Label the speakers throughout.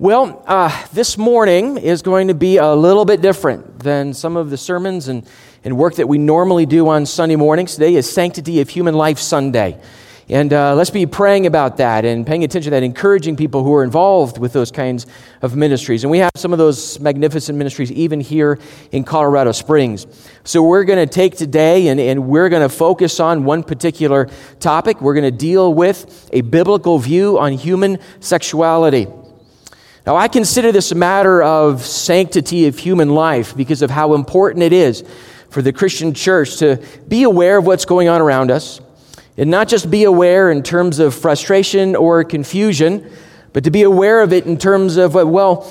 Speaker 1: Well, uh, this morning is going to be a little bit different than some of the sermons and, and work that we normally do on Sunday mornings. Today is Sanctity of Human Life Sunday. And uh, let's be praying about that and paying attention to that, encouraging people who are involved with those kinds of ministries. And we have some of those magnificent ministries even here in Colorado Springs. So we're going to take today and, and we're going to focus on one particular topic. We're going to deal with a biblical view on human sexuality. Now, I consider this a matter of sanctity of human life because of how important it is for the Christian church to be aware of what's going on around us and not just be aware in terms of frustration or confusion, but to be aware of it in terms of, well,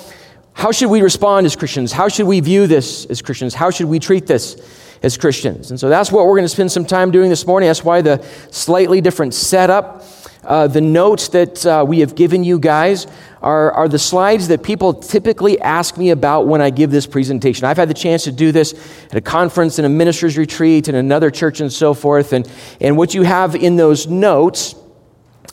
Speaker 1: how should we respond as Christians? How should we view this as Christians? How should we treat this as Christians? And so that's what we're going to spend some time doing this morning. That's why the slightly different setup. Uh, the notes that uh, we have given you guys are, are the slides that people typically ask me about when I give this presentation. I've had the chance to do this at a conference and a minister's retreat and another church and so forth. And, and what you have in those notes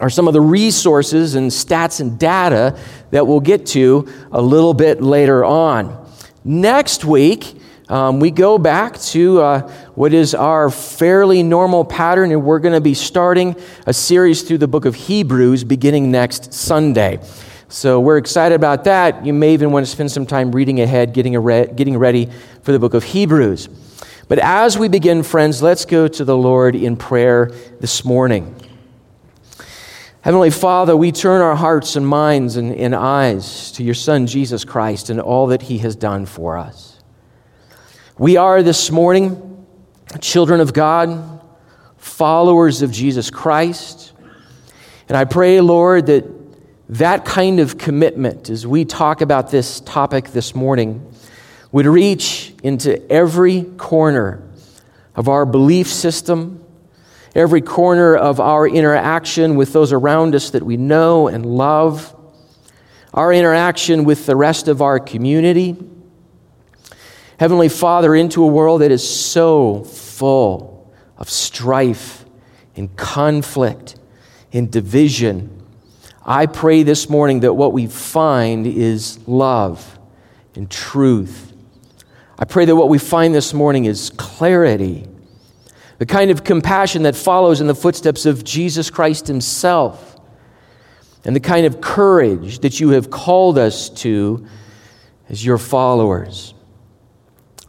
Speaker 1: are some of the resources and stats and data that we'll get to a little bit later on. Next week, um, we go back to uh, what is our fairly normal pattern, and we're going to be starting a series through the book of Hebrews beginning next Sunday. So we're excited about that. You may even want to spend some time reading ahead, getting, re- getting ready for the book of Hebrews. But as we begin, friends, let's go to the Lord in prayer this morning. Heavenly Father, we turn our hearts and minds and, and eyes to your Son, Jesus Christ, and all that he has done for us. We are this morning children of God, followers of Jesus Christ. And I pray, Lord, that that kind of commitment, as we talk about this topic this morning, would reach into every corner of our belief system, every corner of our interaction with those around us that we know and love, our interaction with the rest of our community. Heavenly Father, into a world that is so full of strife and conflict and division I pray this morning that what we find is love and truth. I pray that what we find this morning is clarity, the kind of compassion that follows in the footsteps of Jesus Christ Himself, and the kind of courage that you have called us to as your followers.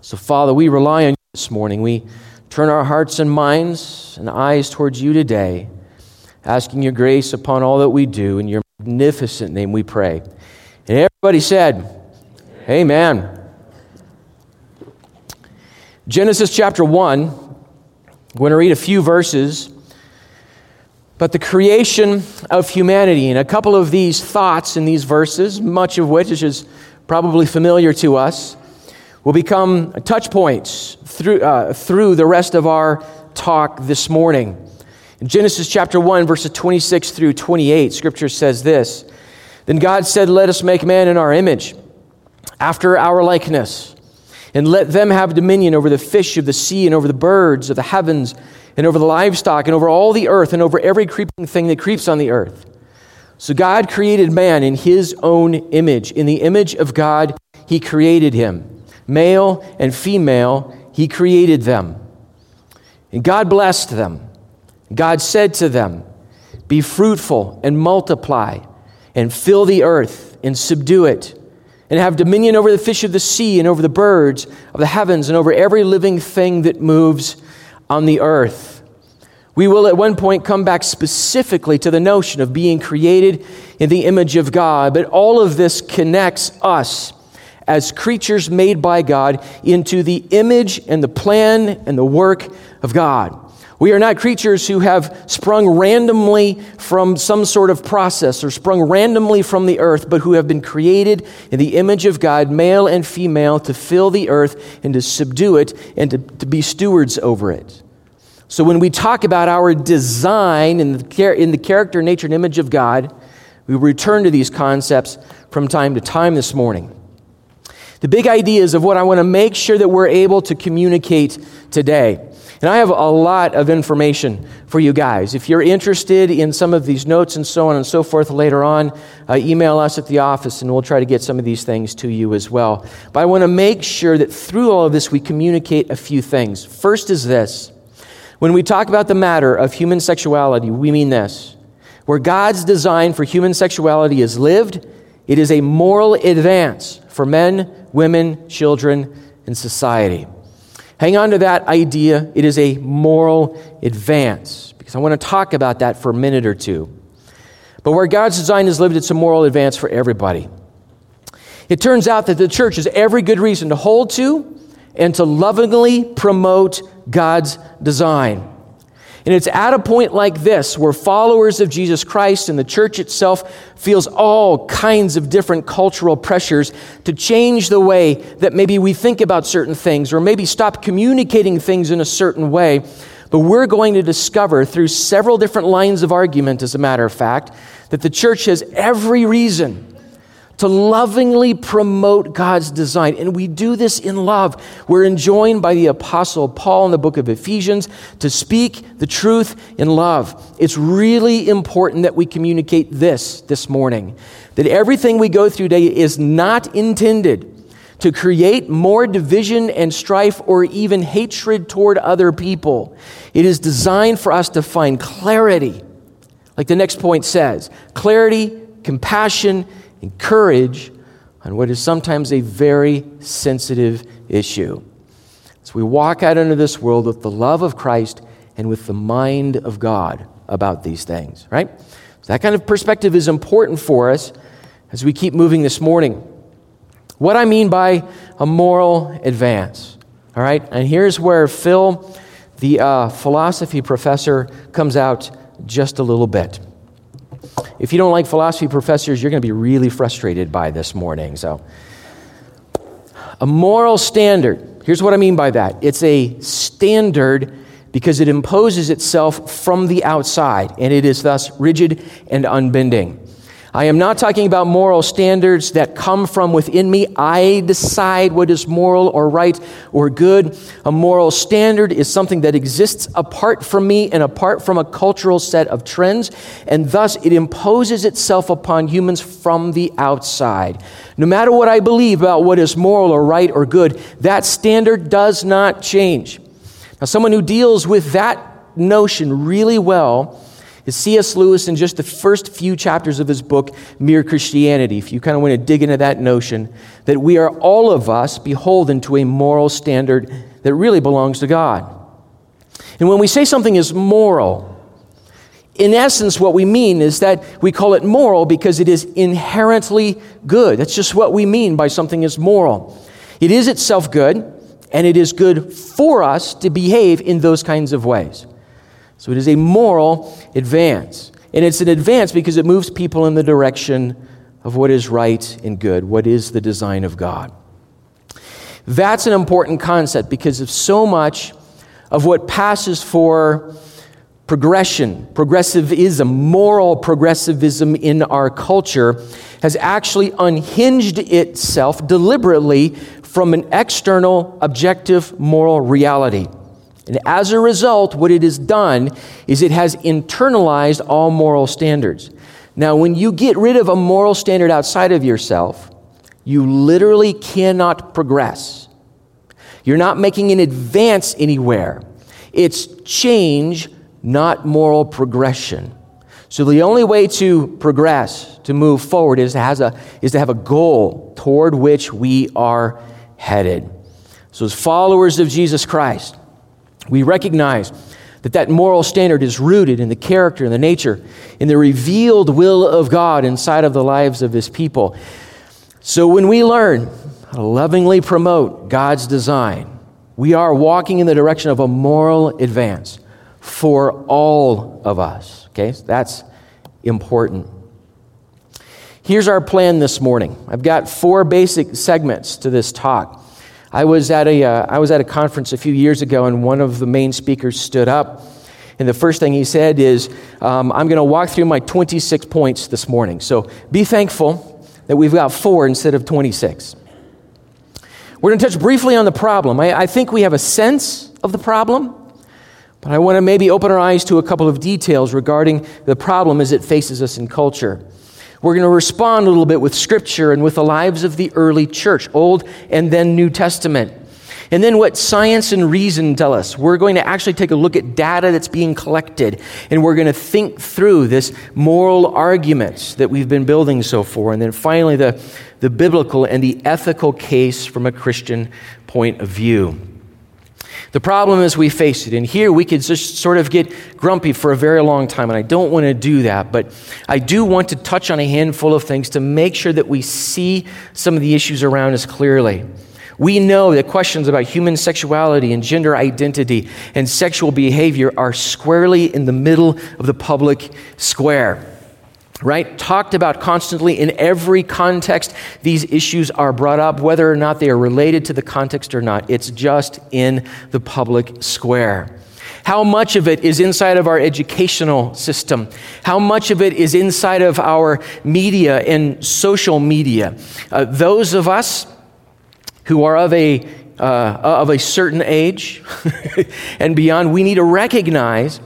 Speaker 1: So, Father, we rely on you this morning. We turn our hearts and minds and eyes towards you today asking your grace upon all that we do. In your magnificent name we pray. And everybody said, Amen. Genesis chapter 1, I'm going to read a few verses. But the creation of humanity, and a couple of these thoughts in these verses, much of which is probably familiar to us, will become touch points through, uh, through the rest of our talk this morning. In Genesis chapter 1, verses 26 through 28, scripture says this Then God said, Let us make man in our image, after our likeness, and let them have dominion over the fish of the sea, and over the birds of the heavens, and over the livestock, and over all the earth, and over every creeping thing that creeps on the earth. So God created man in his own image. In the image of God, he created him. Male and female, he created them. And God blessed them. God said to them, Be fruitful and multiply, and fill the earth and subdue it, and have dominion over the fish of the sea, and over the birds of the heavens, and over every living thing that moves on the earth. We will at one point come back specifically to the notion of being created in the image of God, but all of this connects us as creatures made by God into the image and the plan and the work of God. We are not creatures who have sprung randomly from some sort of process or sprung randomly from the earth, but who have been created in the image of God, male and female, to fill the earth and to subdue it and to, to be stewards over it. So when we talk about our design in the, in the character, nature, and image of God, we return to these concepts from time to time this morning. The big ideas of what I want to make sure that we're able to communicate today And I have a lot of information for you guys. If you're interested in some of these notes and so on and so forth later on, uh, email us at the office and we'll try to get some of these things to you as well. But I want to make sure that through all of this we communicate a few things. First is this when we talk about the matter of human sexuality, we mean this. Where God's design for human sexuality is lived, it is a moral advance for men, women, children, and society. Hang on to that idea. It is a moral advance because I want to talk about that for a minute or two. But where God's design is lived, it's a moral advance for everybody. It turns out that the church has every good reason to hold to and to lovingly promote God's design. And it's at a point like this where followers of Jesus Christ and the church itself feels all kinds of different cultural pressures to change the way that maybe we think about certain things or maybe stop communicating things in a certain way. But we're going to discover through several different lines of argument, as a matter of fact, that the church has every reason to lovingly promote God's design. And we do this in love. We're enjoined by the Apostle Paul in the book of Ephesians to speak the truth in love. It's really important that we communicate this this morning that everything we go through today is not intended to create more division and strife or even hatred toward other people. It is designed for us to find clarity, like the next point says clarity, compassion, and courage on what is sometimes a very sensitive issue. As we walk out into this world with the love of Christ and with the mind of God about these things, right? So that kind of perspective is important for us as we keep moving this morning. What I mean by a moral advance, all right? And here's where Phil, the uh, philosophy professor, comes out just a little bit. If you don't like philosophy professors, you're going to be really frustrated by this morning. So, a moral standard. Here's what I mean by that it's a standard because it imposes itself from the outside, and it is thus rigid and unbending. I am not talking about moral standards that come from within me. I decide what is moral or right or good. A moral standard is something that exists apart from me and apart from a cultural set of trends, and thus it imposes itself upon humans from the outside. No matter what I believe about what is moral or right or good, that standard does not change. Now, someone who deals with that notion really well is C.S. Lewis in just the first few chapters of his book, Mere Christianity. If you kind of want to dig into that notion, that we are all of us beholden to a moral standard that really belongs to God. And when we say something is moral, in essence, what we mean is that we call it moral because it is inherently good. That's just what we mean by something is moral. It is itself good, and it is good for us to behave in those kinds of ways. So it is a moral advance. And it's an advance because it moves people in the direction of what is right and good, what is the design of God. That's an important concept because of so much of what passes for progression, progressivism, moral progressivism in our culture has actually unhinged itself deliberately from an external, objective moral reality. And as a result, what it has done is it has internalized all moral standards. Now, when you get rid of a moral standard outside of yourself, you literally cannot progress. You're not making an advance anywhere. It's change, not moral progression. So the only way to progress, to move forward, is to, have a, is to have a goal toward which we are headed. So, as followers of Jesus Christ, we recognize that that moral standard is rooted in the character and the nature, in the revealed will of God inside of the lives of His people. So when we learn how to lovingly promote God's design, we are walking in the direction of a moral advance for all of us. Okay, so that's important. Here's our plan this morning. I've got four basic segments to this talk. I was at a, uh, I was at a conference a few years ago, and one of the main speakers stood up. And the first thing he said is, um, I'm going to walk through my 26 points this morning. So be thankful that we've got four instead of 26. We're going to touch briefly on the problem. I, I think we have a sense of the problem, But I want to maybe open our eyes to a couple of details regarding the problem as it faces us in culture. We're going to respond a little bit with Scripture and with the lives of the early church, Old and then New Testament. And then what science and reason tell us. We're going to actually take a look at data that's being collected, and we're going to think through this moral arguments that we've been building so far. And then finally, the, the biblical and the ethical case from a Christian point of view. The problem is we face it. And here we could just sort of get grumpy for a very long time, and I don't want to do that. But I do want to touch on a handful of things to make sure that we see some of the issues around us clearly. We know that questions about human sexuality and gender identity and sexual behavior are squarely in the middle of the public square right? Talked about constantly in every context. These issues are brought up, whether or not they are related to the context or not. It's just in the public square. How much of it is inside of our educational system? How much of it is inside of our media and social media? Uh, those of us who are of a, uh, of a certain age and beyond, we need to recognize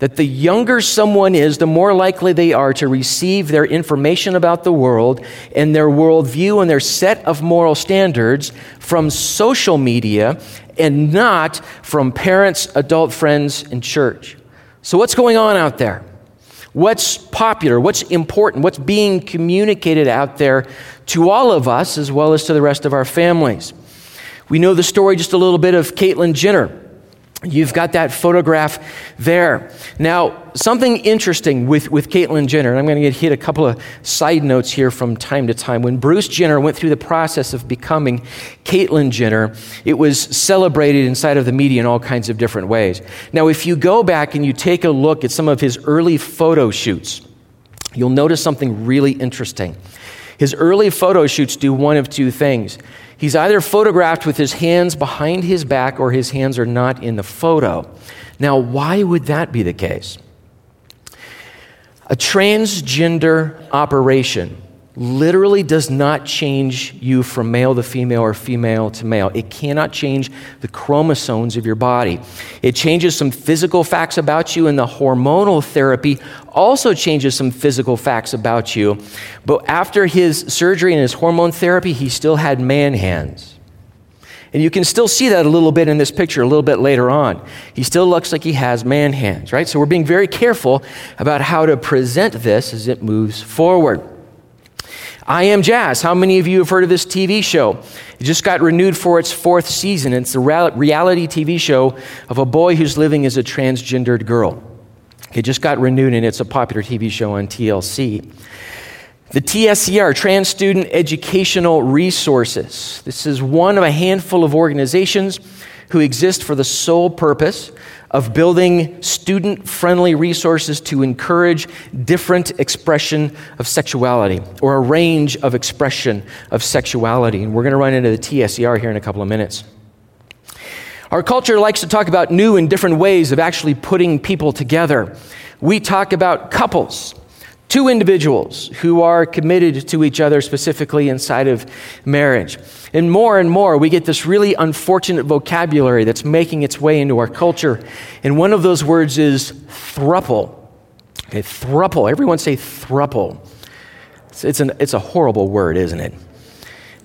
Speaker 1: that the younger someone is, the more likely they are to receive their information about the world and their worldview and their set of moral standards from social media and not from parents, adult friends, and church. So, what's going on out there? What's popular? What's important? What's being communicated out there to all of us as well as to the rest of our families? We know the story just a little bit of Caitlyn Jenner. You've got that photograph there. Now, something interesting with, with Caitlyn Jenner, and I'm going to hit a couple of side notes here from time to time. When Bruce Jenner went through the process of becoming Caitlyn Jenner, it was celebrated inside of the media in all kinds of different ways. Now, if you go back and you take a look at some of his early photo shoots, you'll notice something really interesting. His early photo shoots do one of two things He's either photographed with his hands behind his back or his hands are not in the photo. Now, why would that be the case? A transgender operation literally does not change you from male to female or female to male. It cannot change the chromosomes of your body. It changes some physical facts about you, and the hormonal therapy also changes some physical facts about you. But after his surgery and his hormone therapy, he still had man hands. And you can still see that a little bit in this picture a little bit later on. He still looks like he has man hands, right? So we're being very careful about how to present this as it moves forward. I Am Jazz. How many of you have heard of this TV show? It just got renewed for its fourth season. It's a reality TV show of a boy who's living as a transgendered girl. It just got renewed and it's a popular TV show on TLC. The TSER, Trans Student Educational Resources. This is one of a handful of organizations who exist for the sole purpose of building student friendly resources to encourage different expression of sexuality or a range of expression of sexuality. And we're going to run into the TSER here in a couple of minutes. Our culture likes to talk about new and different ways of actually putting people together. We talk about couples two individuals who are committed to each other specifically inside of marriage. And more and more, we get this really unfortunate vocabulary that's making its way into our culture. And one of those words is thruple. Okay, thruple. Everyone say thruple. It's, it's, an, it's a horrible word, isn't it?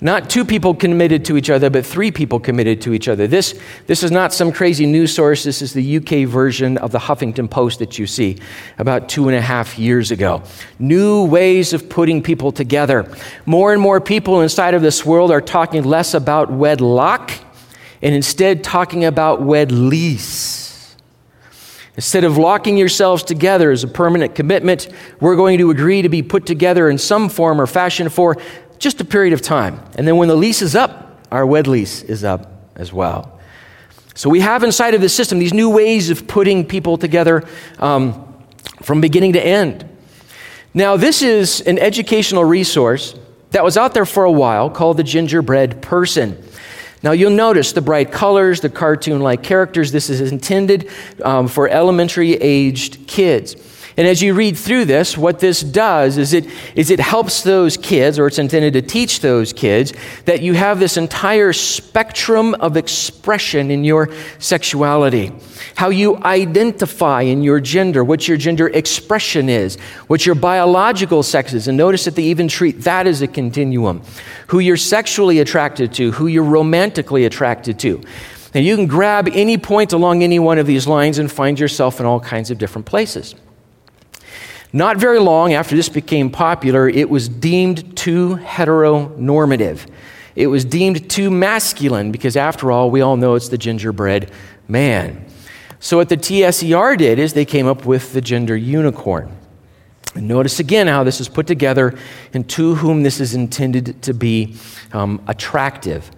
Speaker 1: Not two people committed to each other, but three people committed to each other. This, this is not some crazy news source. This is the UK version of the Huffington Post that you see about two and a half years ago. New ways of putting people together. More and more people inside of this world are talking less about wedlock and instead talking about wed lease. Instead of locking yourselves together as a permanent commitment, we're going to agree to be put together in some form or fashion for just a period of time. And then when the lease is up, our wed lease is up as well. So we have inside of the system these new ways of putting people together um, from beginning to end. Now, this is an educational resource that was out there for a while called the Gingerbread Person. Now, you'll notice the bright colors, the cartoon like characters. This is intended um, for elementary aged kids. And as you read through this, what this does is it, is it helps those kids, or it's intended to teach those kids, that you have this entire spectrum of expression in your sexuality. How you identify in your gender, what your gender expression is, what your biological sex is. And notice that they even treat that as a continuum. Who you're sexually attracted to, who you're romantically attracted to. Now, you can grab any point along any one of these lines and find yourself in all kinds of different places. Not very long after this became popular, it was deemed too heteronormative. It was deemed too masculine because, after all, we all know it's the gingerbread man. So, what the TSER did is they came up with the gender unicorn. And notice again how this is put together and to whom this is intended to be um, attractive.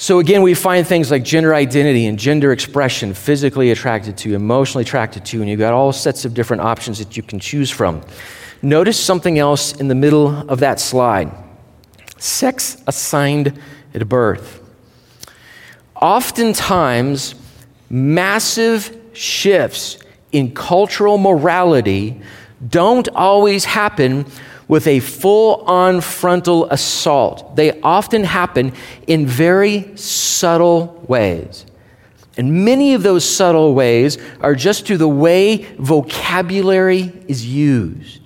Speaker 1: So, again, we find things like gender identity and gender expression, physically attracted to, emotionally attracted to, and you've got all sets of different options that you can choose from. Notice something else in the middle of that slide sex assigned at birth. Oftentimes, massive shifts in cultural morality don't always happen with a full on frontal assault. They often happen in very subtle ways. And many of those subtle ways are just through the way vocabulary is used.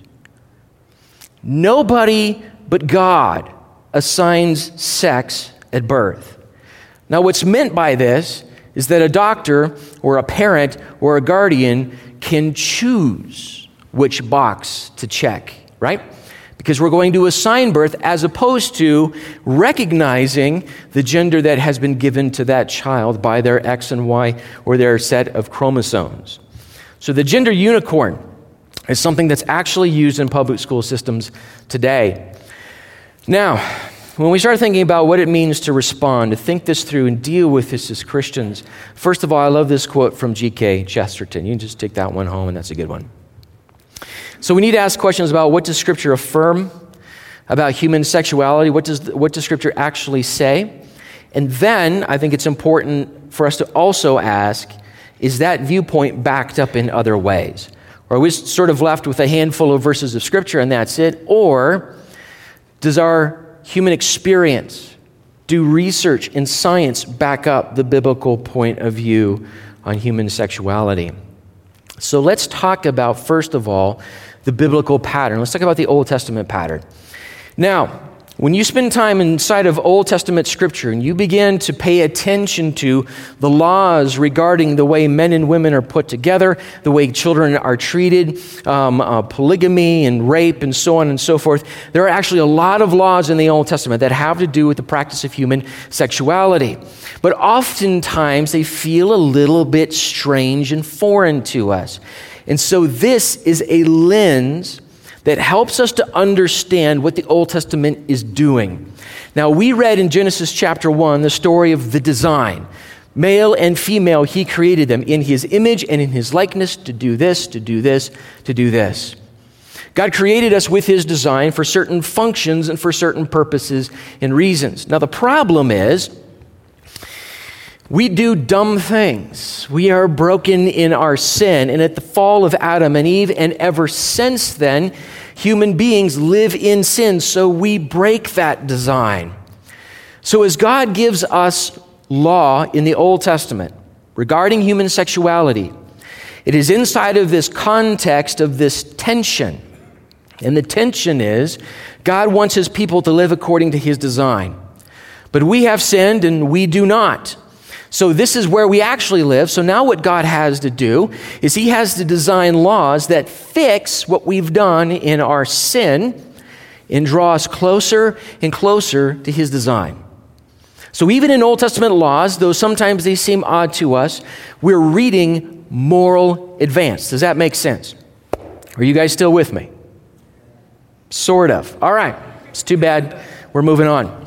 Speaker 1: Nobody but God assigns sex at birth. Now, what's meant by this is that a doctor or a parent or a guardian can choose which box to check, right? Because we're going to assign birth as opposed to recognizing the gender that has been given to that child by their X and Y or their set of chromosomes. So the gender unicorn is something that's actually used in public school systems today. Now, when we start thinking about what it means to respond, to think this through and deal with this as Christians, first of all, I love this quote from G.K. Chesterton. You can just take that one home, and that's a good one. So we need to ask questions about what does Scripture affirm about human sexuality? What does, what does Scripture actually say? And then I think it's important for us to also ask is that viewpoint backed up in other ways? Or are we sort of left with a handful of verses of Scripture and that's it? Or does our human experience, do research and science back up the biblical point of view on human sexuality? So let's talk about, first of all, the biblical pattern. Let's talk about the Old Testament pattern. Now, when you spend time inside of Old Testament scripture and you begin to pay attention to the laws regarding the way men and women are put together, the way children are treated, um, uh, polygamy and rape, and so on and so forth, there are actually a lot of laws in the Old Testament that have to do with the practice of human sexuality. But oftentimes they feel a little bit strange and foreign to us. And so this is a lens that helps us to understand what the Old Testament is doing. Now, we read in Genesis chapter 1 the story of the design. Male and female, he created them in his image and in his likeness to do this, to do this, to do this. God created us with his design for certain functions and for certain purposes and reasons. Now, the problem is, we do dumb things. We are broken in our sin. And at the fall of Adam and Eve, and ever since then, human beings live in sin. So we break that design. So as God gives us law in the Old Testament regarding human sexuality, it is inside of this context of this tension. And the tension is God wants his people to live according to his design. But we have sinned and we do not. So, this is where we actually live. So, now what God has to do is He has to design laws that fix what we've done in our sin and draw us closer and closer to His design. So, even in Old Testament laws, though sometimes they seem odd to us, we're reading moral advance. Does that make sense? Are you guys still with me? Sort of. All right. It's too bad. We're moving on.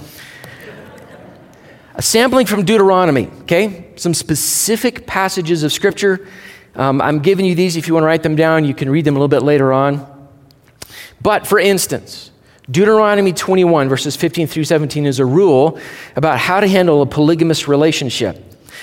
Speaker 1: A sampling from Deuteronomy, okay? Some specific passages of Scripture. Um, I'm giving you these if you want to write them down. You can read them a little bit later on. But for instance, Deuteronomy 21, verses 15 through 17, is a rule about how to handle a polygamous relationship.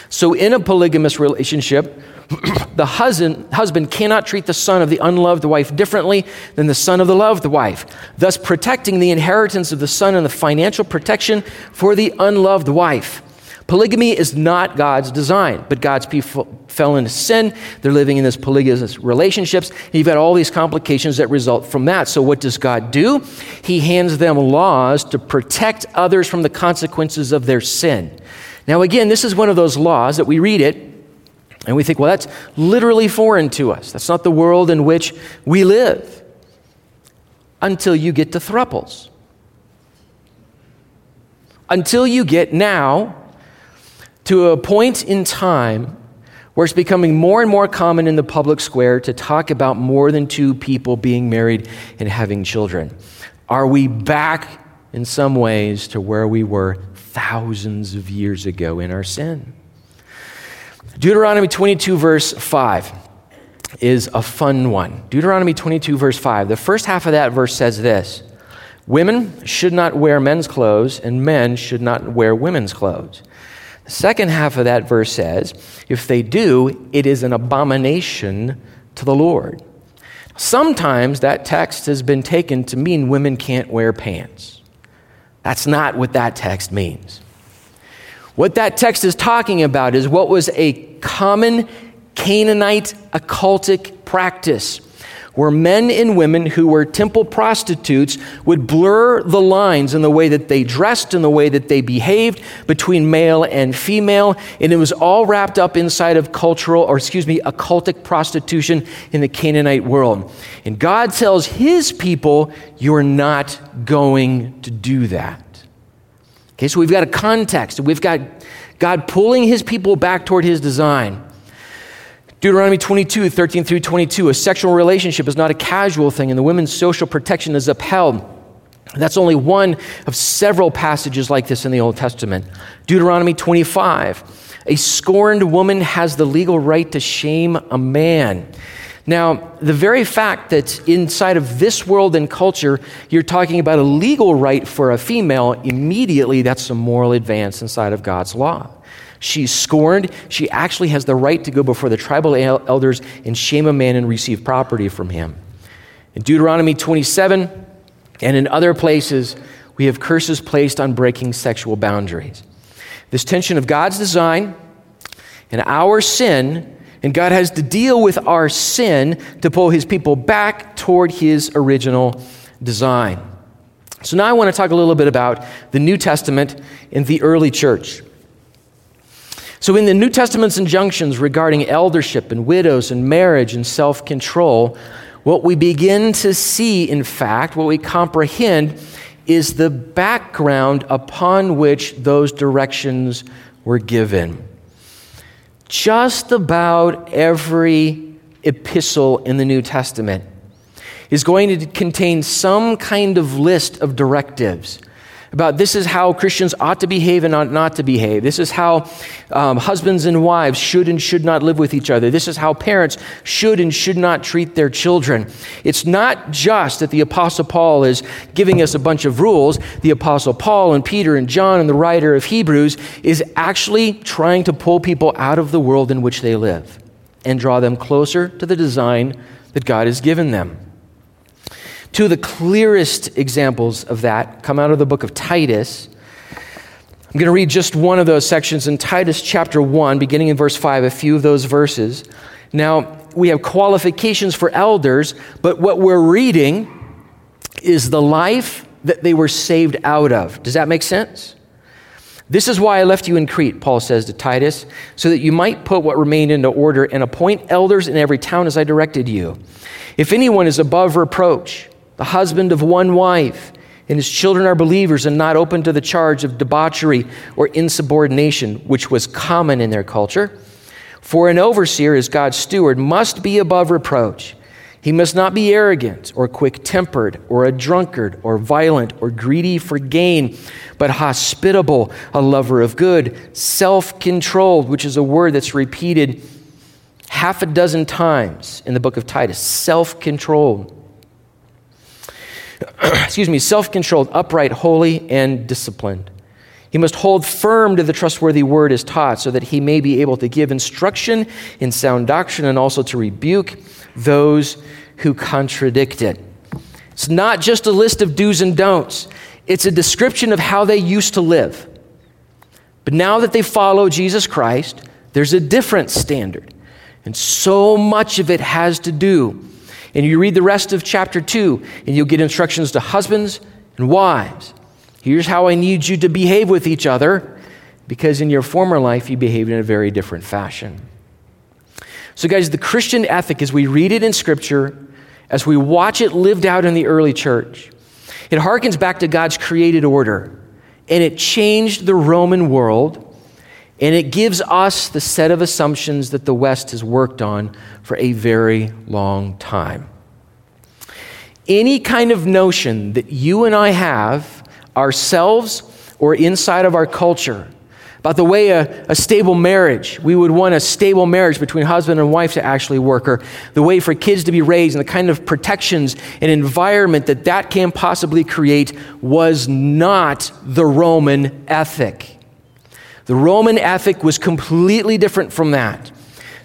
Speaker 1: So, in a polygamous relationship, the husband, husband cannot treat the son of the unloved wife differently than the son of the loved wife, thus protecting the inheritance of the son and the financial protection for the unloved wife. Polygamy is not God's design, but God's people fell into sin. They're living in this polygamous relationships. You've got all these complications that result from that. So, what does God do? He hands them laws to protect others from the consequences of their sin. Now, again, this is one of those laws that we read it and we think, well, that's literally foreign to us. That's not the world in which we live until you get to thruples. Until you get now to a point in time where it's becoming more and more common in the public square to talk about more than two people being married and having children. Are we back in some ways to where we were thousands of years ago in our sin? Deuteronomy 22, verse 5 is a fun one. Deuteronomy 22, verse 5. The first half of that verse says this Women should not wear men's clothes, and men should not wear women's clothes. The second half of that verse says, if they do, it is an abomination to the Lord. Sometimes that text has been taken to mean women can't wear pants. That's not what that text means. What that text is talking about is what was a common Canaanite occultic practice where men and women who were temple prostitutes would blur the lines in the way that they dressed and the way that they behaved between male and female. And it was all wrapped up inside of cultural, or excuse me, occultic prostitution in the Canaanite world. And God tells his people, You're not going to do that. Okay, so we've got a context. We've got God pulling his people back toward his design. Deuteronomy 22, 13 through 22. A sexual relationship is not a casual thing, and the women's social protection is upheld. That's only one of several passages like this in the Old Testament. Deuteronomy 25. A scorned woman has the legal right to shame a man. Now, the very fact that inside of this world and culture, you're talking about a legal right for a female, immediately that's a moral advance inside of God's law. She's scorned. She actually has the right to go before the tribal elders and shame a man and receive property from him. In Deuteronomy 27 and in other places, we have curses placed on breaking sexual boundaries. This tension of God's design and our sin, and God has to deal with our sin to pull his people back toward his original design. So now I want to talk a little bit about the New Testament and the early church. So, in the New Testament's injunctions regarding eldership and widows and marriage and self control, what we begin to see, in fact, what we comprehend, is the background upon which those directions were given. Just about every epistle in the New Testament is going to contain some kind of list of directives about this is how Christians ought to behave and ought not to behave. This is how um, husbands and wives should and should not live with each other. This is how parents should and should not treat their children. It's not just that the Apostle Paul is giving us a bunch of rules. The Apostle Paul and Peter and John and the writer of Hebrews is actually trying to pull people out of the world in which they live and draw them closer to the design that God has given them. Two of the clearest examples of that come out of the book of Titus. I'm going to read just one of those sections in Titus chapter 1, beginning in verse 5, a few of those verses. Now, we have qualifications for elders, but what we're reading is the life that they were saved out of. Does that make sense? This is why I left you in Crete, Paul says to Titus, so that you might put what remained into order and appoint elders in every town as I directed you. If anyone is above reproach, the husband of one wife, and his children are believers and not open to the charge of debauchery or insubordination, which was common in their culture. For an overseer, as God's steward, must be above reproach. He must not be arrogant or quick tempered or a drunkard or violent or greedy for gain, but hospitable, a lover of good, self controlled, which is a word that's repeated half a dozen times in the book of Titus self controlled excuse me, self controlled, upright, holy, and disciplined. He must hold firm to the trustworthy word as taught so that he may be able to give instruction in sound doctrine and also to rebuke those who contradict it. It's not just a list of do's and don'ts, it's a description of how they used to live. But now that they follow Jesus Christ, there's a different standard. And so much of it has to do. And you read the rest of chapter 2, and you'll get instructions to husbands and wives. Here's how I need you to behave with each other, because in your former life you behaved in a very different fashion. So, guys, the Christian ethic, as we read it in Scripture, as we watch it lived out in the early church, it harkens back to God's created order, and it changed the Roman world, and it gives us the set of assumptions that the West has worked on for a very long time. Any kind of notion that you and I have ourselves or inside of our culture about the way a, a, stable marriage, we would want a stable marriage between husband and wife to actually work, or the way for kids to be raised, and the kind of protections and environment that that can possibly create was not the Roman ethic. The Roman ethic was completely different from that.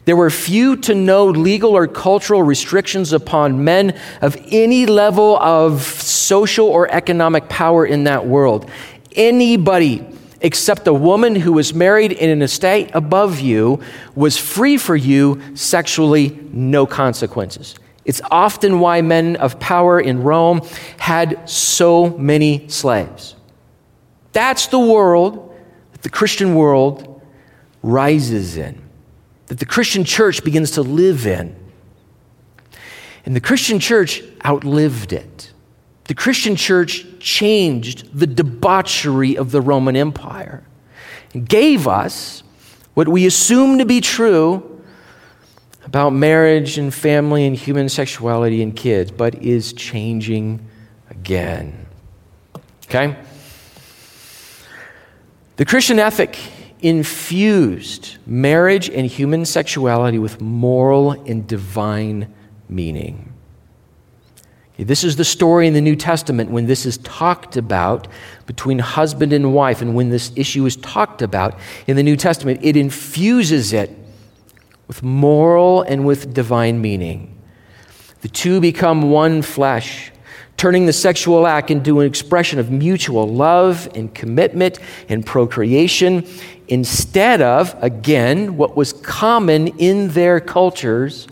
Speaker 1: There were few to no legal or cultural restrictions upon men of any level of social or economic power in that world. Anybody except a woman who was married in an estate above you was free for you sexually, no consequences. It's often why men of power in Rome had so many slaves. That's the world the Christian world rises in, that the Christian church begins to live in. And the Christian church outlived it. The Christian church changed the debauchery of the Roman Empire and gave us what we assume to be true about marriage and family and human sexuality and kids, but is changing again. Okay? The Christian ethic infused marriage and human sexuality with moral and divine meaning. This is the story in the New Testament when this is talked about between husband and wife, and when this issue is talked about in the New Testament, it infuses it with moral and with divine meaning. The two become one flesh, turning the sexual act into an expression of mutual love and commitment and procreation instead of, again, what was common in their cultures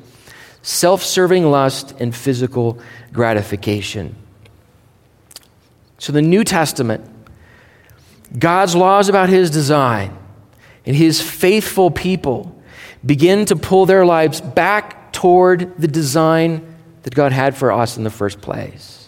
Speaker 1: self serving lust and physical gratification. So, the New Testament, God's laws about his design and his faithful people begin to pull their lives back toward the design that God had for us in the first place.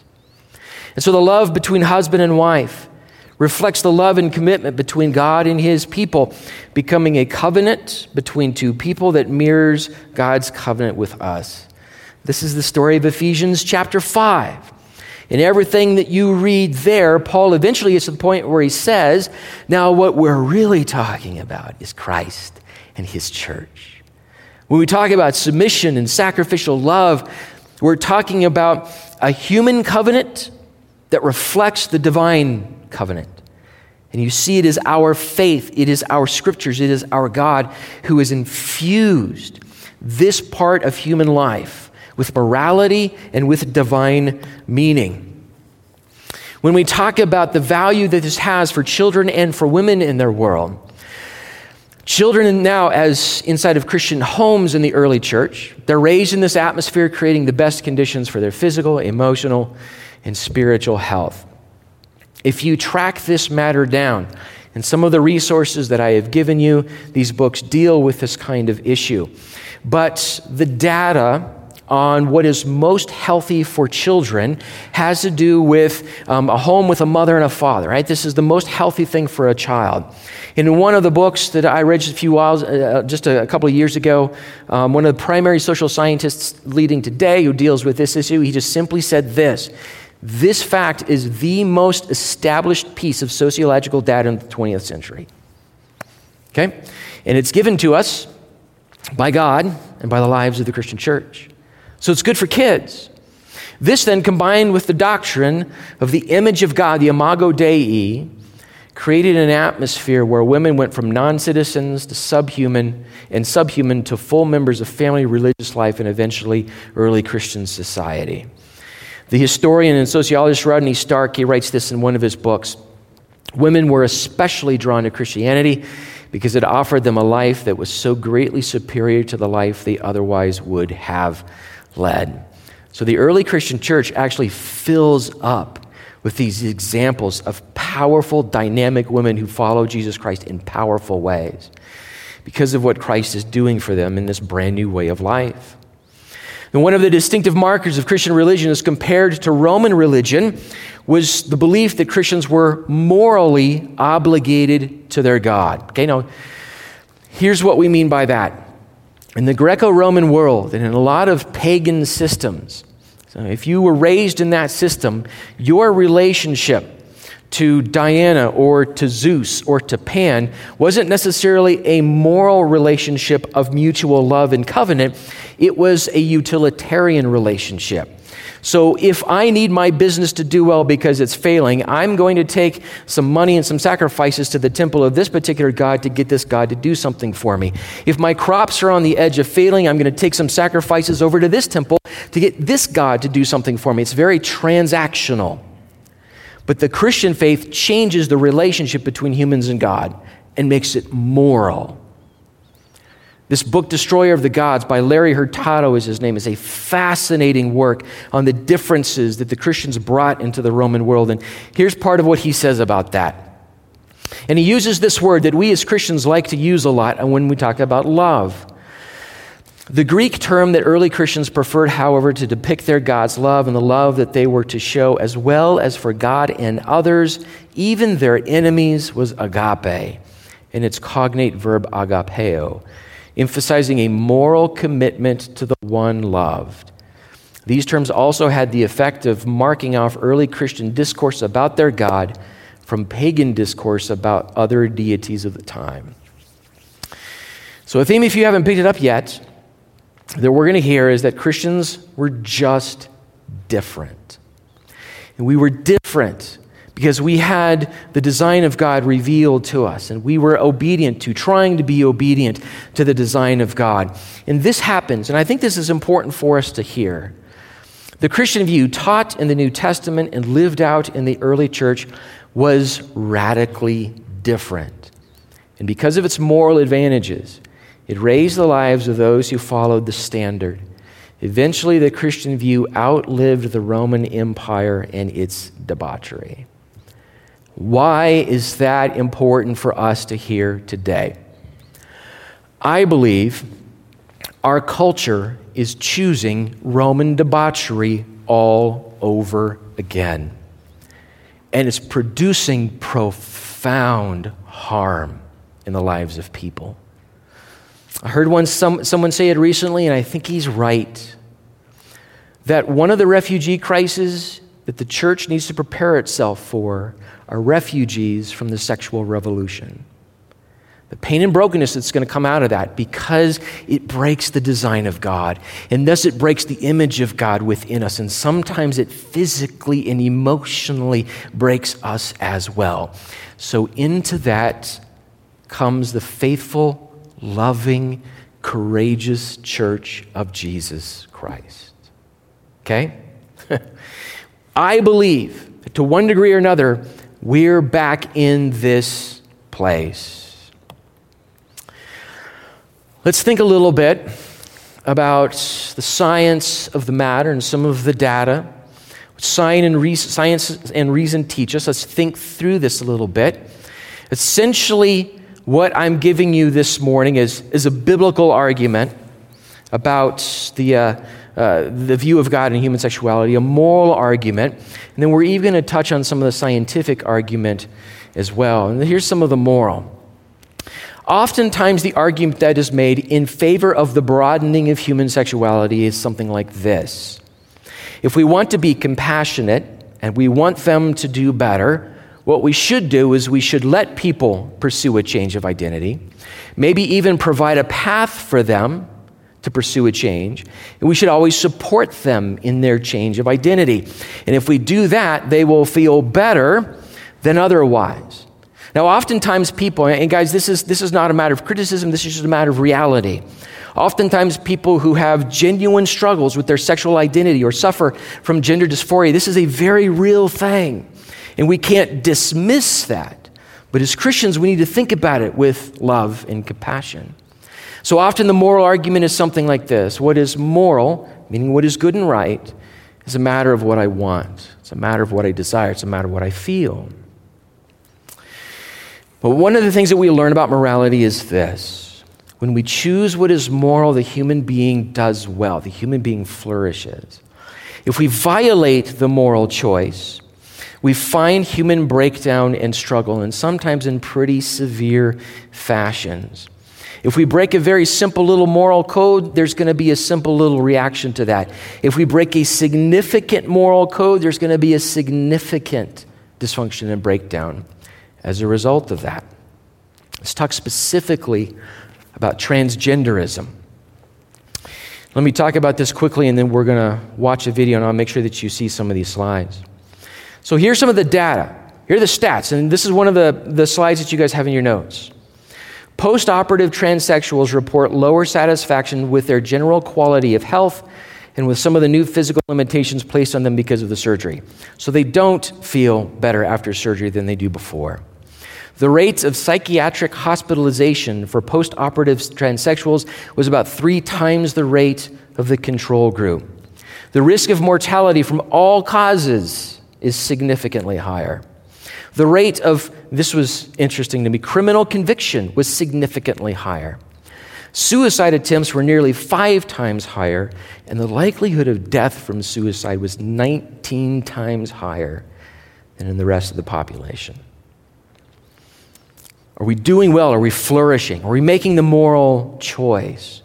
Speaker 1: And so, the love between husband and wife reflects the love and commitment between God and his people, becoming a covenant between two people that mirrors God's covenant with us. This is the story of Ephesians chapter 5. In everything that you read there, Paul eventually gets to the point where he says, Now, what we're really talking about is Christ and his church. When we talk about submission and sacrificial love, we're talking about a human covenant that reflects the divine covenant. And you see, it is our faith, it is our scriptures, it is our God who has infused this part of human life with morality and with divine meaning. When we talk about the value that this has for children and for women in their world, Children now, as inside of Christian homes in the early church, they're raised in this atmosphere, creating the best conditions for their physical, emotional, and spiritual health. If you track this matter down, and some of the resources that I have given you, these books deal with this kind of issue. But the data on what is most healthy for children has to do with um, a home with a mother and a father, right? This is the most healthy thing for a child. In one of the books that I read just a few whiles, uh, just a, a, couple of years ago, um, one of the primary social scientists leading today who deals with this issue, he just simply said this this fact is the most established piece of sociological data in the 20th century. Okay? And it's given to us by God and by the lives of the Christian church. So it's good for kids. This then, combined with the doctrine of the image of God, the imago Dei, created an atmosphere where women went from non citizens to subhuman and subhuman to full members of family, religious life, and eventually early Christian society. The historian and sociologist Rodney Stark, he writes this in one of his books. Women were especially drawn to Christianity because it offered them a life that was so greatly superior to the life they otherwise would have led. So the early Christian church actually fills up with these examples of powerful, dynamic women who follow Jesus Christ in powerful ways because of what Christ is doing for them in this brand new way of life. And one of the distinctive markers of Christian religion as compared to Roman religion was the belief that Christians were morally obligated to their God. Okay, now, here's what we mean by that. In the Greco Roman world and in a lot of pagan systems, so if you were raised in that system, your relationship to Diana or to Zeus or to Pan wasn't necessarily a moral relationship of mutual love and covenant, it was a utilitarian relationship. So if I need my business to do well because it's failing, I'm going to take some money and some sacrifices to the temple of this particular God to get this God to do something for me. If my crops are on the edge of failing, I'm going to take some sacrifices over to this temple to get this God to do something for me. It's very transactional. But the Christian faith changes the relationship between humans and God and makes it moral. This book, Destroyer of the Gods, by Larry Hurtado, is his name, is a fascinating work on the differences that the Christians brought into the Roman world. And here's part of what he says about that. And he uses this word that we as Christians like to use a lot when we talk about love. The Greek term that early Christians preferred, however, to depict their God's love and the love that they were to show, as well as for God and others, even their enemies, was agape, and its cognate verb agapeo emphasizing a moral commitment to the one loved. These terms also had the effect of marking off early Christian discourse about their God from pagan discourse about other deities of the time. So, a theme, if you haven't picked it up yet, that we're going to hear is that Christians were just different. And we were different because we had the design of God revealed to us and we were obedient to, trying to be obedient to the design of God. And this happens, and I think this is important for us to hear. The Christian view taught in the New Testament and lived out in the early church was radically different. And because of its moral advantages, it raised the lives of those who followed the standard. Eventually, the Christian view outlived the Roman Empire and its debauchery. Why is that important for us to hear today? I believe our culture is choosing Roman debauchery all over again. And it's producing profound harm in the lives of people. I heard one, some, someone say it recently, and I think he's right. That one of the refugee crises that the church needs to prepare itself for are refugees from the sexual revolution. The pain and brokenness that's going to come out of that because it breaks the design of God. And thus it breaks the image of God within us. And sometimes it physically and emotionally breaks us as well. So into that comes the faithful, loving, courageous church of Jesus Christ. Okay? I believe, to one degree or another, we're back in this place. Let's think a little bit about the science of the matter and some of the data. Science and, reason, science and reason teach us. Let's think through this a little bit. Essentially, what I'm giving you this morning is, is a biblical argument about the, uh, uh, the view of God and human sexuality, a moral argument, and then we're even going to touch on some of the scientific argument as well. And here's some of the moral. Oftentimes, the argument that is made in favor of the broadening of human sexuality is something like this If we want to be compassionate and we want them to do better, what we should do is we should let people pursue a change of identity, maybe even provide a path for them to pursue a change. And we should always support them in their change of identity. And if we do that, they will feel better than otherwise. Now, oftentimes people, and guys, this is, this is not a matter of criticism, this is just a matter of reality. Oftentimes, people who have genuine struggles with their sexual identity or suffer from gender dysphoria, this is a very real thing. And we can't dismiss that. But as Christians, we need to think about it with love and compassion. So often, the moral argument is something like this What is moral, meaning what is good and right, is a matter of what I want, it's a matter of what I desire, it's a matter of what I feel. But one of the things that we learn about morality is this when we choose what is moral, the human being does well, the human being flourishes. If we violate the moral choice, we find human breakdown and struggle, and sometimes in pretty severe fashions. If we break a very simple little moral code, there's going to be a simple little reaction to that. If we break a significant moral code, there's going to be a significant dysfunction and breakdown as a result of that. Let's talk specifically about transgenderism. Let me talk about this quickly, and then we're going to watch a video, and I'll make sure that you see some of these slides. So, here's some of the data. Here are the stats, and this is one of the, the slides that you guys have in your notes. Post operative transsexuals report lower satisfaction with their general quality of health and with some of the new physical limitations placed on them because of the surgery. So, they don't feel better after surgery than they do before. The rates of psychiatric hospitalization for post operative transsexuals was about three times the rate of the control group. The risk of mortality from all causes is significantly higher. The rate of, this was interesting to me, criminal conviction was significantly higher. Suicide attempts were nearly five times higher, and the likelihood of death from suicide was 19 times higher than in the rest of the population. Are we doing well? Are we flourishing? Are we making the moral choice?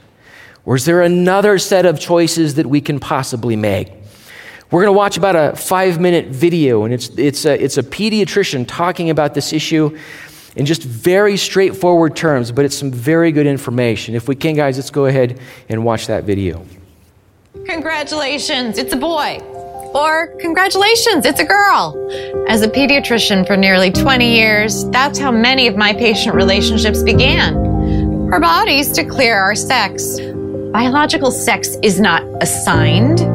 Speaker 1: Or is there another set of choices that we can possibly make? We're going to watch about a five minute video, and it's, it's, a, it's a pediatrician talking about this issue in just very straightforward terms, but it's some very good information. If we can, guys, let's go ahead and watch that video.
Speaker 2: Congratulations, it's a boy. Or, congratulations, it's a girl. As a pediatrician for nearly 20 years, that's how many of my patient relationships began. Our bodies to declare our sex. Biological sex is not assigned.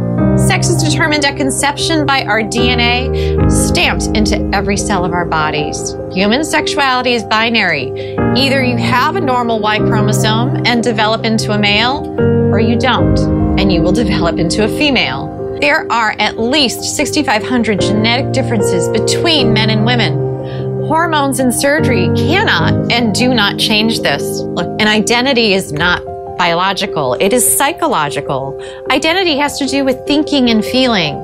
Speaker 2: Sex is determined at conception by our DNA, stamped into every cell of our bodies. Human sexuality is binary. Either you have a normal Y chromosome and develop into a male, or you don't, and you will develop into a female. There are at least 6,500 genetic differences between men and women. Hormones and surgery cannot and do not change this. Look, an identity is not biological, it is psychological. Identity has to do with thinking and feeling.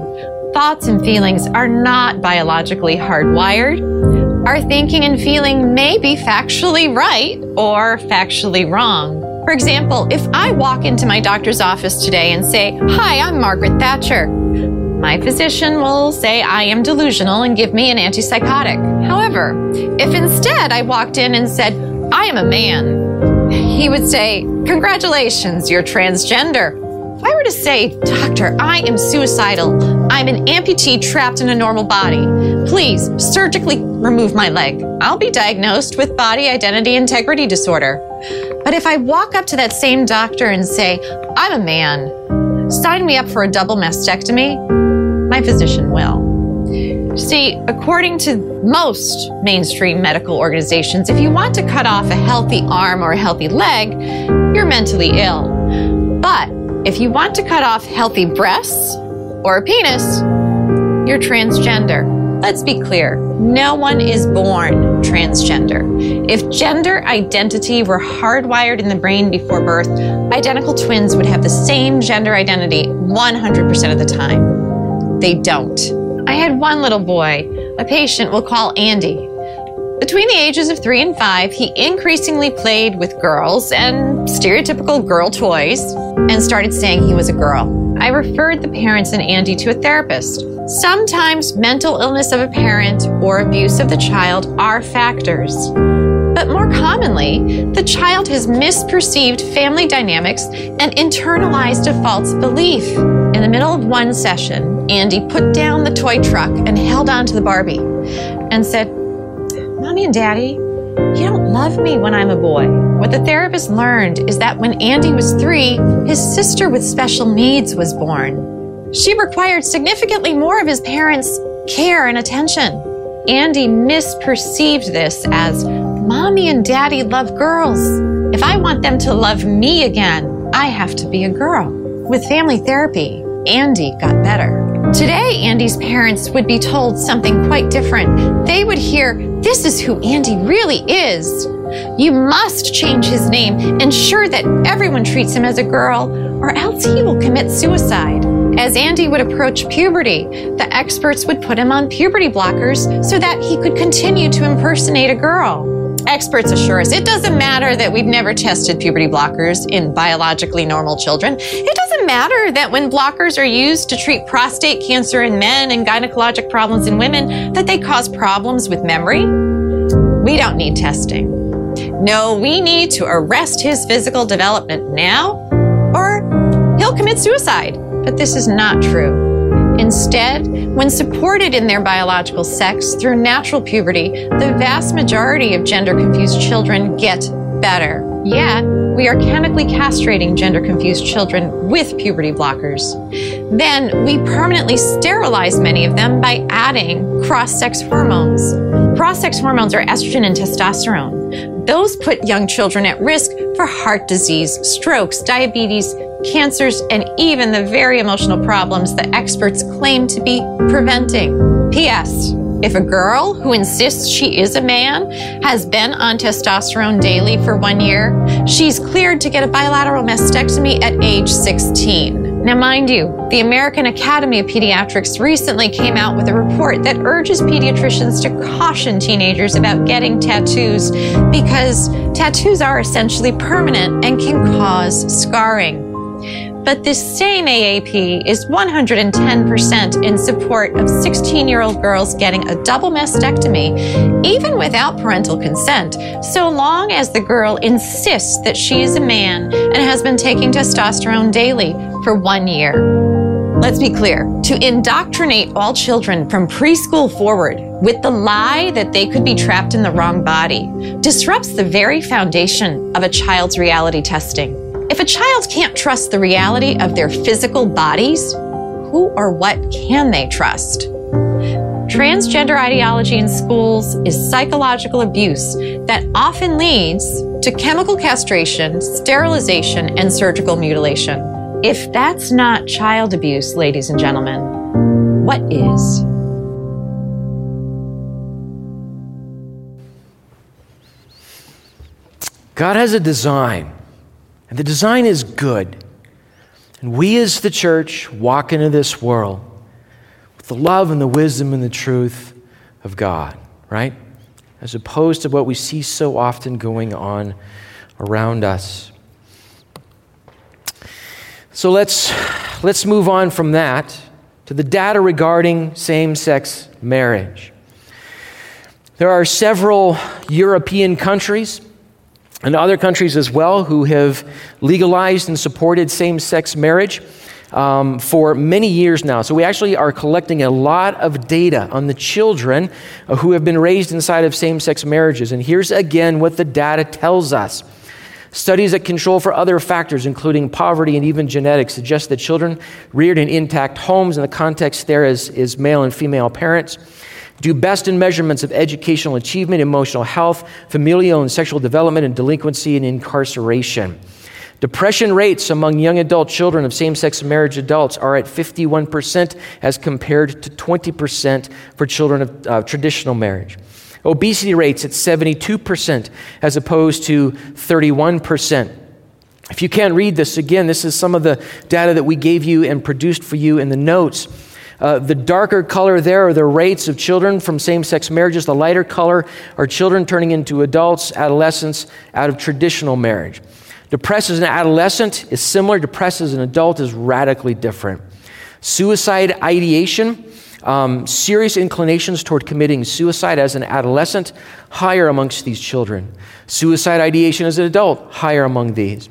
Speaker 2: Thoughts and feelings are not biologically hardwired. Our thinking and feeling may be factually right or factually wrong. For example, if I walk into my doctor's office today and say, Hi, I'm Margaret Thatcher, my physician will say I am delusional and give me an antipsychotic. However, if instead I walked in and said, I am a man, he would say, Congratulations, you're transgender. If I were to say, Doctor, I am suicidal, I'm an amputee trapped in a normal body, please surgically remove my leg, I'll be diagnosed with body identity integrity disorder. But if I walk up to that same doctor and say, I'm a man, sign me up for a double mastectomy, my physician will. See, according to most mainstream medical organizations, if you want to cut off a healthy arm or a healthy leg, you're mentally ill. But if you want to cut off healthy breasts or a penis, you're transgender. Let's be clear no one is born transgender. If gender identity were hardwired in the brain before birth, identical twins would have the same gender identity 100% of the time. They don't. I had one little boy, a patient we'll call Andy. Between the ages of three and five, he increasingly played with girls and stereotypical girl toys and started saying he was a girl. I referred the parents and Andy to a therapist. Sometimes mental illness of a parent or abuse of the child are factors. But more commonly, the child has misperceived family dynamics and internalized a false belief. In the middle of one session, Andy put down the toy truck and held on to the Barbie and said, Mommy and Daddy, you don't love me when I'm a boy. What the therapist learned is that when Andy was three, his sister with special needs was born. She required significantly more of his parents' care and attention. Andy misperceived this as Mommy and Daddy love girls. If I want them to love me again, I have to be a girl. With family therapy, Andy got better. Today, Andy's parents would be told something quite different. They would hear, This is who Andy really is. You must change his name, ensure that everyone treats him as a girl, or else he will commit suicide. As Andy would approach puberty, the experts would put him on puberty blockers so that he could continue to impersonate a girl. Experts assure us it doesn't matter that we've never tested puberty blockers in biologically normal children. It doesn't matter that when blockers are used to treat prostate cancer in men and gynecologic problems in women, that they cause problems with memory. We don't need testing. No, we need to arrest his physical development now, or he'll commit suicide. But this is not true. Instead, when supported in their biological sex through natural puberty, the vast majority of gender confused children get better. Yet, we are chemically castrating gender confused children with puberty blockers. Then, we permanently sterilize many of them by adding cross sex hormones. Cross sex hormones are estrogen and testosterone. Those put young children at risk for heart disease, strokes, diabetes, cancers, and even the very emotional problems that experts claim to be preventing. P.S. If a girl who insists she is a man has been on testosterone daily for one year, she's cleared to get a bilateral mastectomy at age 16. Now, mind you, the American Academy of Pediatrics recently came out with a report that urges pediatricians to caution teenagers about getting tattoos because tattoos are essentially permanent and can cause scarring. But this same AAP is 110% in support of 16 year old girls getting a double mastectomy, even without parental consent, so long as the girl insists that she is a man and has been taking testosterone daily for one year. Let's be clear to indoctrinate all children from preschool forward with the lie that they could be trapped in the wrong body disrupts the very foundation of a child's reality testing. If a child can't trust the reality of their physical bodies, who or what can they trust? Transgender ideology in schools is psychological abuse that often leads to chemical castration, sterilization, and surgical mutilation. If that's not child abuse, ladies and gentlemen, what is?
Speaker 1: God has a design and the design is good. And we as the church walk into this world with the love and the wisdom and the truth of God, right? As opposed to what we see so often going on around us. So let's, let's move on from that to the data regarding same sex marriage. There are several European countries and other countries as well who have legalized and supported same sex marriage um, for many years now. So we actually are collecting a lot of data on the children who have been raised inside of same sex marriages. And here's again what the data tells us. Studies that control for other factors, including poverty and even genetics, suggest that children reared in intact homes, and the context there is, is male and female parents, do best in measurements of educational achievement, emotional health, familial and sexual development, and delinquency and incarceration. Depression rates among young adult children of same sex marriage adults are at 51% as compared to 20% for children of uh, traditional marriage. Obesity rates at 72% as opposed to 31%. If you can't read this again, this is some of the data that we gave you and produced for you in the notes. Uh, the darker color there are the rates of children from same sex marriages. The lighter color are children turning into adults, adolescents out of traditional marriage. Depressed as an adolescent is similar, depressed as an adult is radically different. Suicide ideation, um, serious inclinations toward committing suicide as an adolescent, higher amongst these children. Suicide ideation as an adult, higher among these.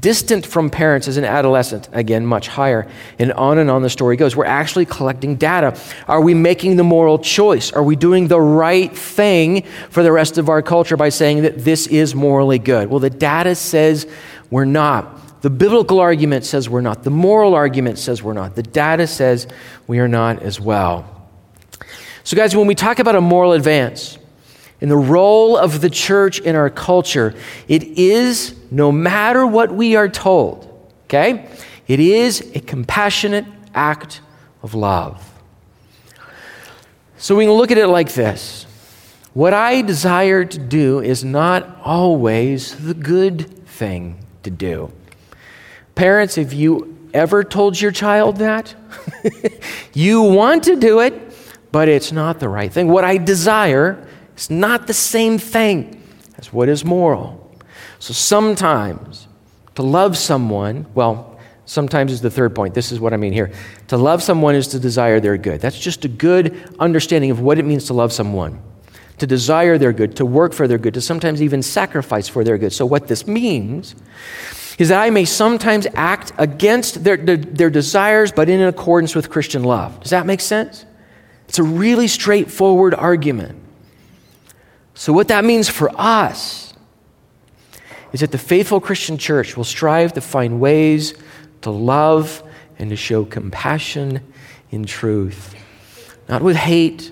Speaker 1: Distant from parents as an adolescent, again, much higher, and on and on the story goes. We're actually collecting data. Are we making the moral choice? Are we doing the right thing for the rest of our culture by saying that this is morally good? Well, the data says we're not. The biblical argument says we're not. The moral argument says we're not. The data says we are not as well. So, guys, when we talk about a moral advance, in the role of the church in our culture, it is, no matter what we are told, okay, it is a compassionate act of love. So we can look at it like this What I desire to do is not always the good thing to do. Parents, have you ever told your child that? you want to do it, but it's not the right thing. What I desire it's not the same thing as what is moral. So sometimes to love someone, well, sometimes is the third point. This is what I mean here. To love someone is to desire their good. That's just a good understanding of what it means to love someone. To desire their good, to work for their good, to sometimes even sacrifice for their good. So, what this means is that I may sometimes act against their, their, their desires, but in accordance with Christian love. Does that make sense? It's a really straightforward argument. So, what that means for us is that the faithful Christian church will strive to find ways to love and to show compassion in truth. Not with hate,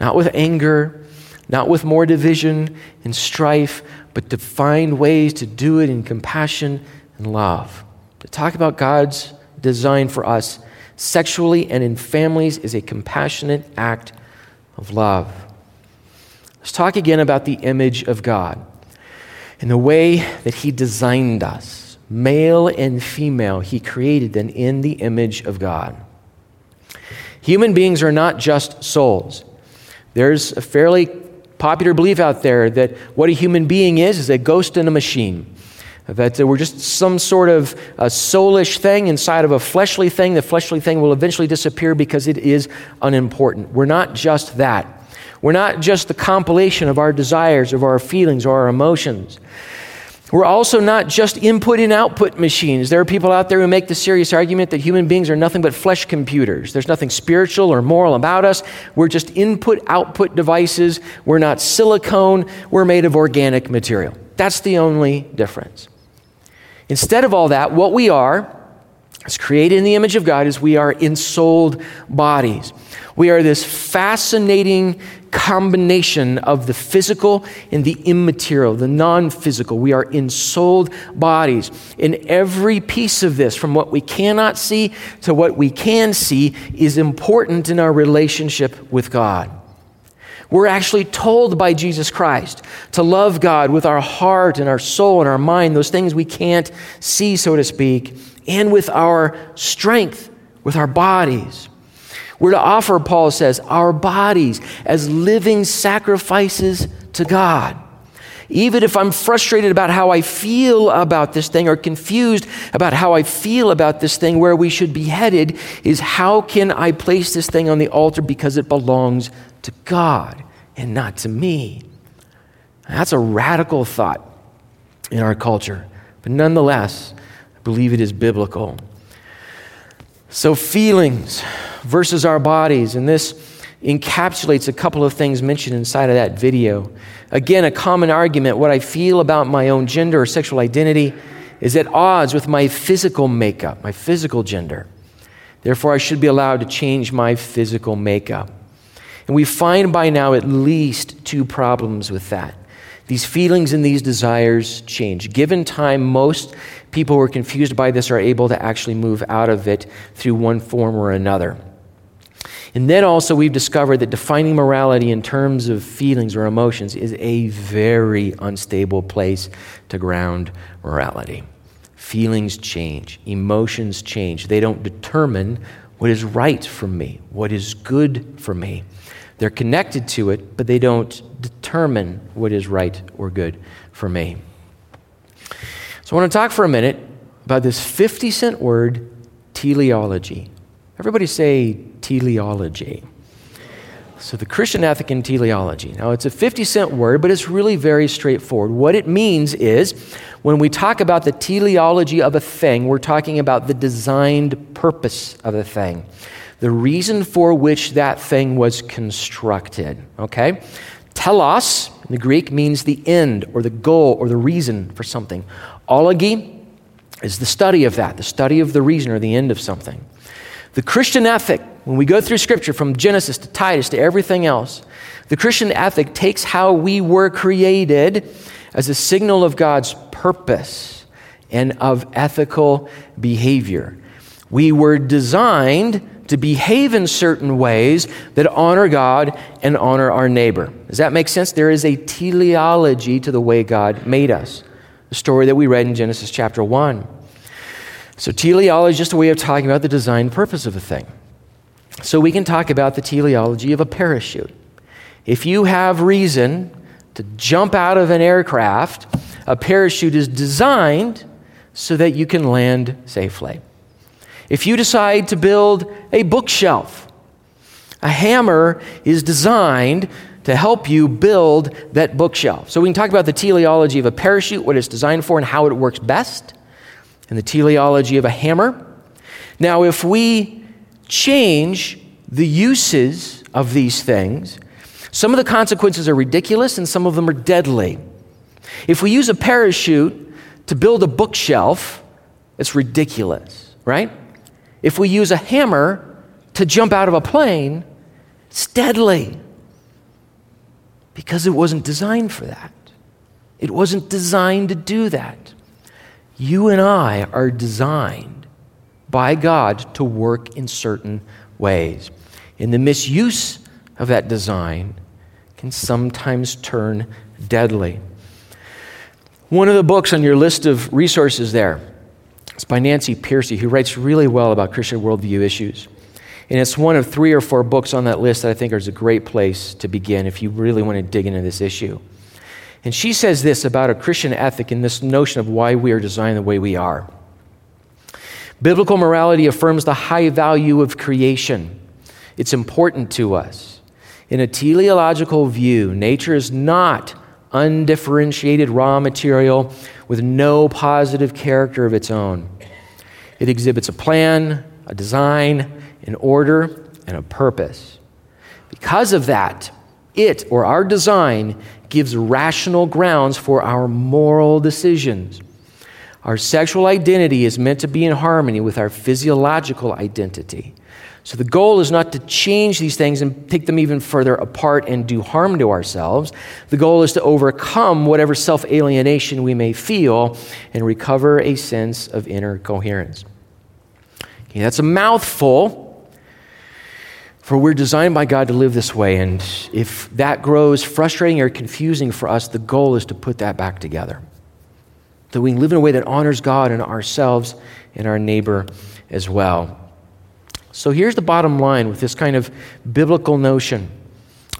Speaker 1: not with anger, not with more division and strife, but to find ways to do it in compassion and love. To talk about God's design for us sexually and in families is a compassionate act of love. Let's talk again about the image of God and the way that He designed us. Male and female, He created them in the image of God. Human beings are not just souls. There's a fairly popular belief out there that what a human being is is a ghost in a machine. That we're just some sort of a soulish thing inside of a fleshly thing. The fleshly thing will eventually disappear because it is unimportant. We're not just that. We're not just the compilation of our desires, of our feelings, or our emotions. We're also not just input and output machines. There are people out there who make the serious argument that human beings are nothing but flesh computers. There's nothing spiritual or moral about us. We're just input output devices. We're not silicone. We're made of organic material. That's the only difference. Instead of all that, what we are, as created in the image of God, is we are ensouled bodies. We are this fascinating combination of the physical and the immaterial, the non physical. We are ensouled bodies. In every piece of this, from what we cannot see to what we can see, is important in our relationship with God. We're actually told by Jesus Christ to love God with our heart and our soul and our mind, those things we can't see, so to speak, and with our strength, with our bodies. We're to offer, Paul says, our bodies as living sacrifices to God. Even if I'm frustrated about how I feel about this thing or confused about how I feel about this thing, where we should be headed is how can I place this thing on the altar because it belongs to God and not to me? That's a radical thought in our culture, but nonetheless, I believe it is biblical. So, feelings versus our bodies, and this encapsulates a couple of things mentioned inside of that video. Again, a common argument what I feel about my own gender or sexual identity is at odds with my physical makeup, my physical gender. Therefore, I should be allowed to change my physical makeup. And we find by now at least two problems with that. These feelings and these desires change. Given time, most people who are confused by this are able to actually move out of it through one form or another. And then also, we've discovered that defining morality in terms of feelings or emotions is a very unstable place to ground morality. Feelings change, emotions change. They don't determine what is right for me, what is good for me. They're connected to it, but they don't determine what is right or good for me. So I want to talk for a minute about this 50 cent word, teleology. Everybody say teleology. So, the Christian ethic and teleology. Now, it's a 50 cent word, but it's really very straightforward. What it means is when we talk about the teleology of a thing, we're talking about the designed purpose of a thing, the reason for which that thing was constructed. Okay? Telos in the Greek means the end or the goal or the reason for something. Ology is the study of that, the study of the reason or the end of something. The Christian ethic, when we go through Scripture from Genesis to Titus to everything else, the Christian ethic takes how we were created as a signal of God's purpose and of ethical behavior. We were designed to behave in certain ways that honor God and honor our neighbor. Does that make sense? There is a teleology to the way God made us. The story that we read in Genesis chapter 1. So, teleology is just a way of talking about the design purpose of a thing. So, we can talk about the teleology of a parachute. If you have reason to jump out of an aircraft, a parachute is designed so that you can land safely. If you decide to build a bookshelf, a hammer is designed to help you build that bookshelf. So we can talk about the teleology of a parachute, what it's designed for, and how it works best and the teleology of a hammer. Now, if we change the uses of these things, some of the consequences are ridiculous and some of them are deadly. If we use a parachute to build a bookshelf, it's ridiculous, right? If we use a hammer to jump out of a plane, it's deadly because it wasn't designed for that. It wasn't designed to do that. You and I are designed by God to work in certain ways. And the misuse of that design can sometimes turn deadly. One of the books on your list of resources there is by Nancy Pearcey, who writes really well about Christian worldview issues. And it's one of three or four books on that list that I think is a great place to begin if you really want to dig into this issue. And she says this about a Christian ethic and this notion of why we are designed the way we are. Biblical morality affirms the high value of creation. It's important to us. In a teleological view, nature is not undifferentiated raw material with no positive character of its own. It exhibits a plan, a design, an order, and a purpose. Because of that, it or our design gives rational grounds for our moral decisions. Our sexual identity is meant to be in harmony with our physiological identity. So the goal is not to change these things and take them even further apart and do harm to ourselves. The goal is to overcome whatever self alienation we may feel and recover a sense of inner coherence. Okay, that's a mouthful. For we're designed by God to live this way, and if that grows frustrating or confusing for us, the goal is to put that back together. That we live in a way that honors God and ourselves and our neighbor as well. So here's the bottom line with this kind of biblical notion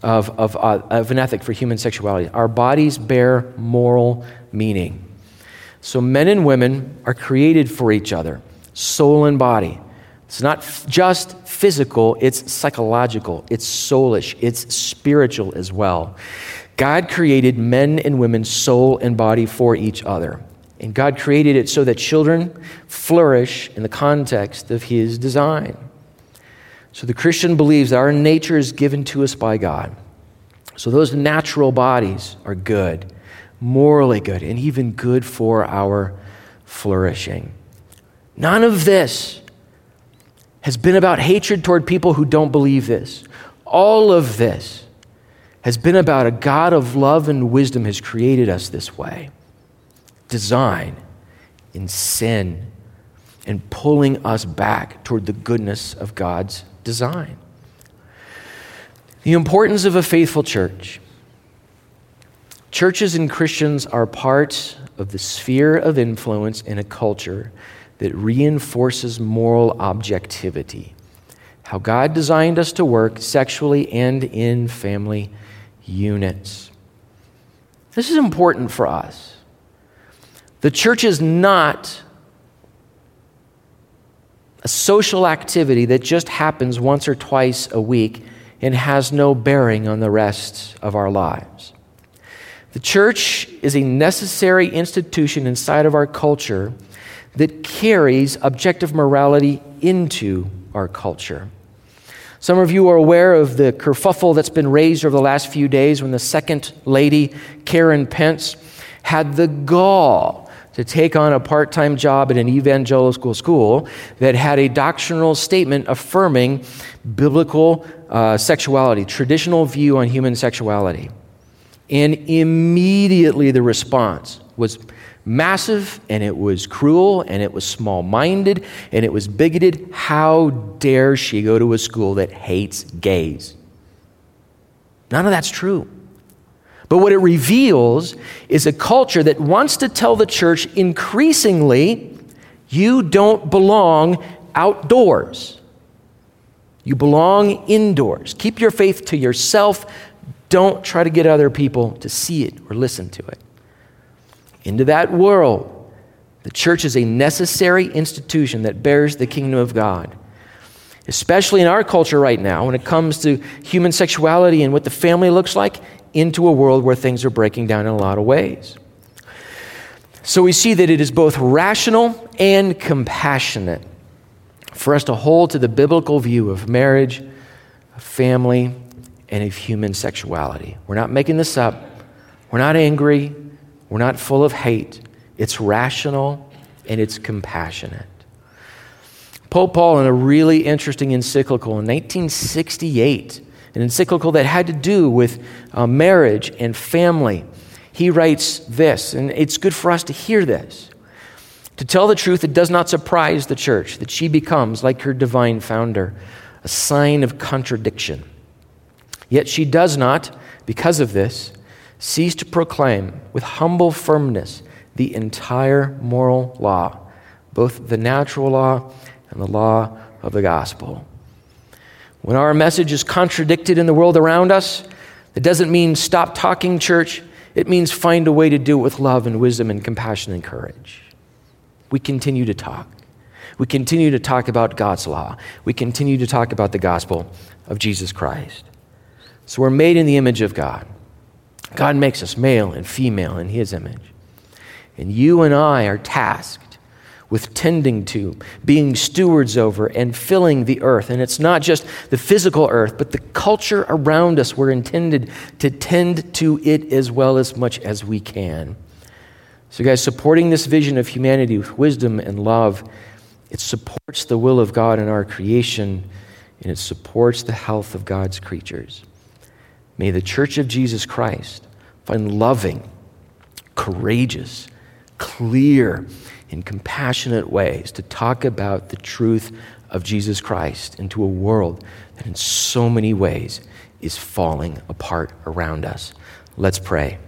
Speaker 1: of, of, uh, of an ethic for human sexuality our bodies bear moral meaning. So men and women are created for each other, soul and body. It's not f- just physical, it's psychological, it's soulish, it's spiritual as well. God created men and women, soul and body, for each other. And God created it so that children flourish in the context of His design. So the Christian believes that our nature is given to us by God. So those natural bodies are good, morally good, and even good for our flourishing. None of this has been about hatred toward people who don't believe this. All of this has been about a God of love and wisdom has created us this way. Design in sin and pulling us back toward the goodness of God's design. The importance of a faithful church. Churches and Christians are part of the sphere of influence in a culture that reinforces moral objectivity. How God designed us to work sexually and in family units. This is important for us. The church is not a social activity that just happens once or twice a week and has no bearing on the rest of our lives. The church is a necessary institution inside of our culture that carries objective morality into our culture. Some of you are aware of the kerfuffle that's been raised over the last few days when the second lady, Karen Pence, had the gall to take on a part time job at an evangelical school that had a doctrinal statement affirming biblical uh, sexuality, traditional view on human sexuality. And immediately the response was massive and it was cruel and it was small minded and it was bigoted. How dare she go to a school that hates gays? None of that's true. But what it reveals is a culture that wants to tell the church increasingly, you don't belong outdoors. You belong indoors. Keep your faith to yourself. Don't try to get other people to see it or listen to it into that world. The church is a necessary institution that bears the kingdom of God. Especially in our culture right now, when it comes to human sexuality and what the family looks like, into a world where things are breaking down in a lot of ways. So we see that it is both rational and compassionate for us to hold to the biblical view of marriage, of family, and of human sexuality. We're not making this up. We're not angry. We're not full of hate, it's rational and it's compassionate. Pope Paul, in a really interesting encyclical in 1968, an encyclical that had to do with uh, marriage and family, he writes this, and it's good for us to hear this. To tell the truth, it does not surprise the church that she becomes, like her divine founder, a sign of contradiction. Yet she does not, because of this, cease to proclaim with humble firmness the entire moral law, both the natural law and the law of the gospel. When our message is contradicted in the world around us, it doesn't mean stop talking, church. It means find a way to do it with love and wisdom and compassion and courage. We continue to talk. We continue to talk about God's law. We continue to talk about the gospel of Jesus Christ. So we're made in the image of God. God makes us male and female in His image. And you and I are tasked with tending to, being stewards over, and filling the earth. And it's not just the physical earth, but the culture around us. We're intended to tend to it as well as much as we can. So, guys, supporting this vision of humanity with wisdom and love, it supports the will of God in our creation, and it supports the health of God's creatures. May the church of Jesus Christ find loving, courageous, clear, and compassionate ways to talk about the truth of Jesus Christ into a world that in so many ways is falling apart around us. Let's pray.